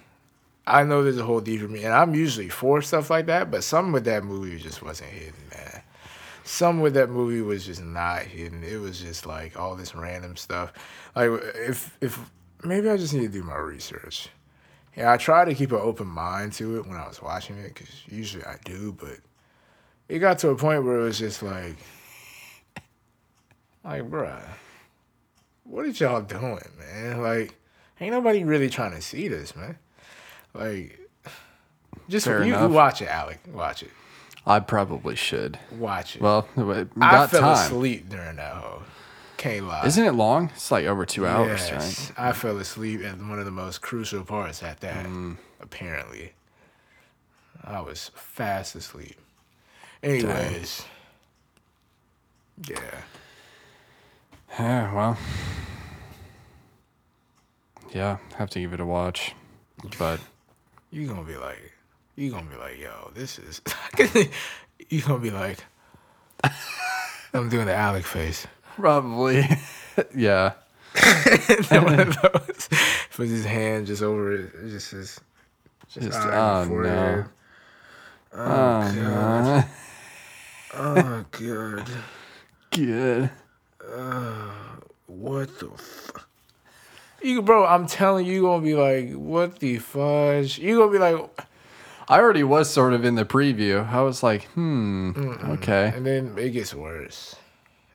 I know there's a whole deeper meaning, and I'm usually for stuff like that, but some with that movie just wasn't hidden, man. Some with that movie was just not hidden. It was just like all this random stuff. Like if if maybe I just need to do my research. Yeah, I try to keep an open mind to it when I was watching it because usually I do, but it got to a point where it was just like, like, bruh, what are y'all doing, man? Like, ain't nobody really trying to see this, man. Like, just Fair you, you watch it, Alec. Watch it. I probably should. Watch it. Well, we I fell time. asleep during that whole. Can't lie. Isn't it long? It's like over two hours, Yes, right? I fell asleep at one of the most crucial parts at that. Mm. Apparently, I was fast asleep. Anyways, yeah. Yeah, well. Yeah, have to give it a watch. But you're gonna be like, you're gonna be like, yo, this is. [laughs] you're gonna be like, I'm doing the Alec face. probably, [laughs] yeah. [laughs] One of those. Puts his hand just over it. Just his. Just, Just- eye oh, and ah, forehead. Ah, oh, no. Oh god. Good. What the fuck? You bro, I'm telling you, you gonna be like, what the fudge? You gonna be like, I already was sort of in the preview. I was like, hmm, okay. and then it gets worse.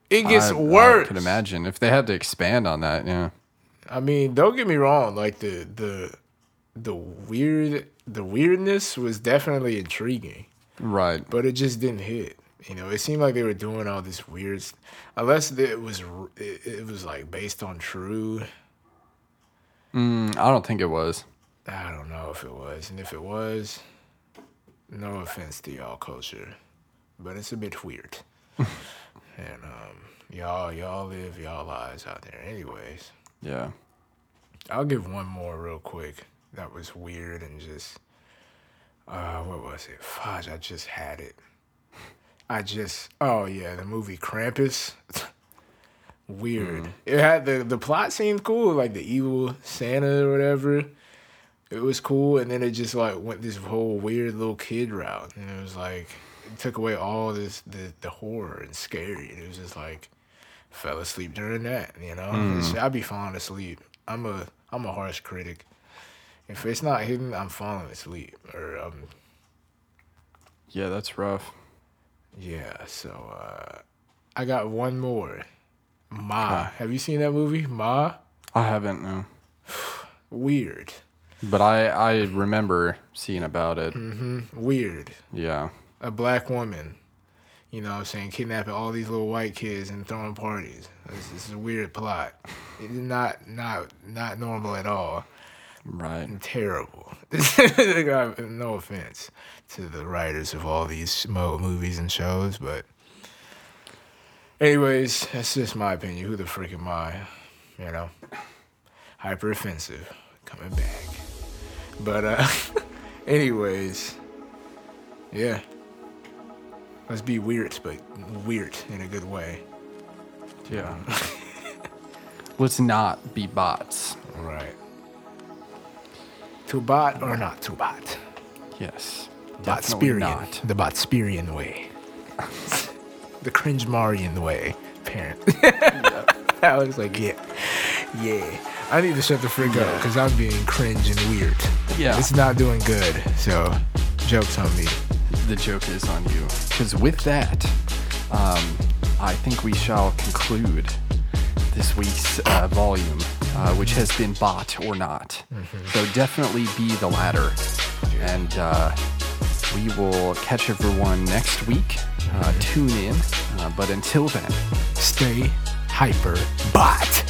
It gets I, worse. I could imagine if they had to expand on that. Yeah. I mean, don't get me wrong. Like the the the weird the weirdness was definitely intriguing, Right. but it just didn't hit. You know, it seemed like they were doing all this weird, unless it was it, it was like based on true. Mm, I don't think it was. I don't know if it was, and if it was, no offense to y'all culture, but it's a bit weird. [laughs] and um, y'all y'all live y'all lives out there. Anyways, Yeah. I'll give one more real quick. That was weird and just uh what was it? Fudge, I just had it. I just oh yeah, the movie Krampus. [laughs] weird. It had the the plot seemed cool, like the evil Santa or whatever. It was cool, and then it just like went this whole weird little kid route, and it was like it took away all this the the horror and scary. And it was just like fell asleep during that. You know, It's- I'd be falling asleep. I'm a I'm a harsh critic. If it's not hidden, I'm falling asleep. Or um, Yeah, that's rough. Yeah. So uh, I got one more. Ma, have you seen that movie? Ma, I haven't, no. [sighs] weird, But I, I remember seeing about it. Mm-hmm. weird. Yeah. A black woman, you know, what I'm saying kidnapping all these little white kids and throwing parties. This, this is a weird plot. It's not not not normal at all. Right. terrible. [laughs] no offense to the writers of all these movies and shows, but anyways, that's just my opinion. Who the frick am I? You know, hyper offensive, coming back. But uh, [laughs] anyways, yeah. Let's be weird, but weird in a good way. Yeah. [laughs] Let's not be bots. Right. To bot or not to bot? Yes. Botsperian. not. The Botsperian way. [laughs] the cringe Marian way, parent. [laughs] I was like, yeah. Yeah. I need to shut the freak up because I'm being cringe and weird. Yeah. It's not doing good. So, joke's on me. The joke is on you. Because with that, um, I think we shall conclude this week's uh, volume, uh, which has been bought or not. So definitely be the latter. And uh, we will catch everyone next week. Uh, tune in. Uh, but until then, Stay hyper bot.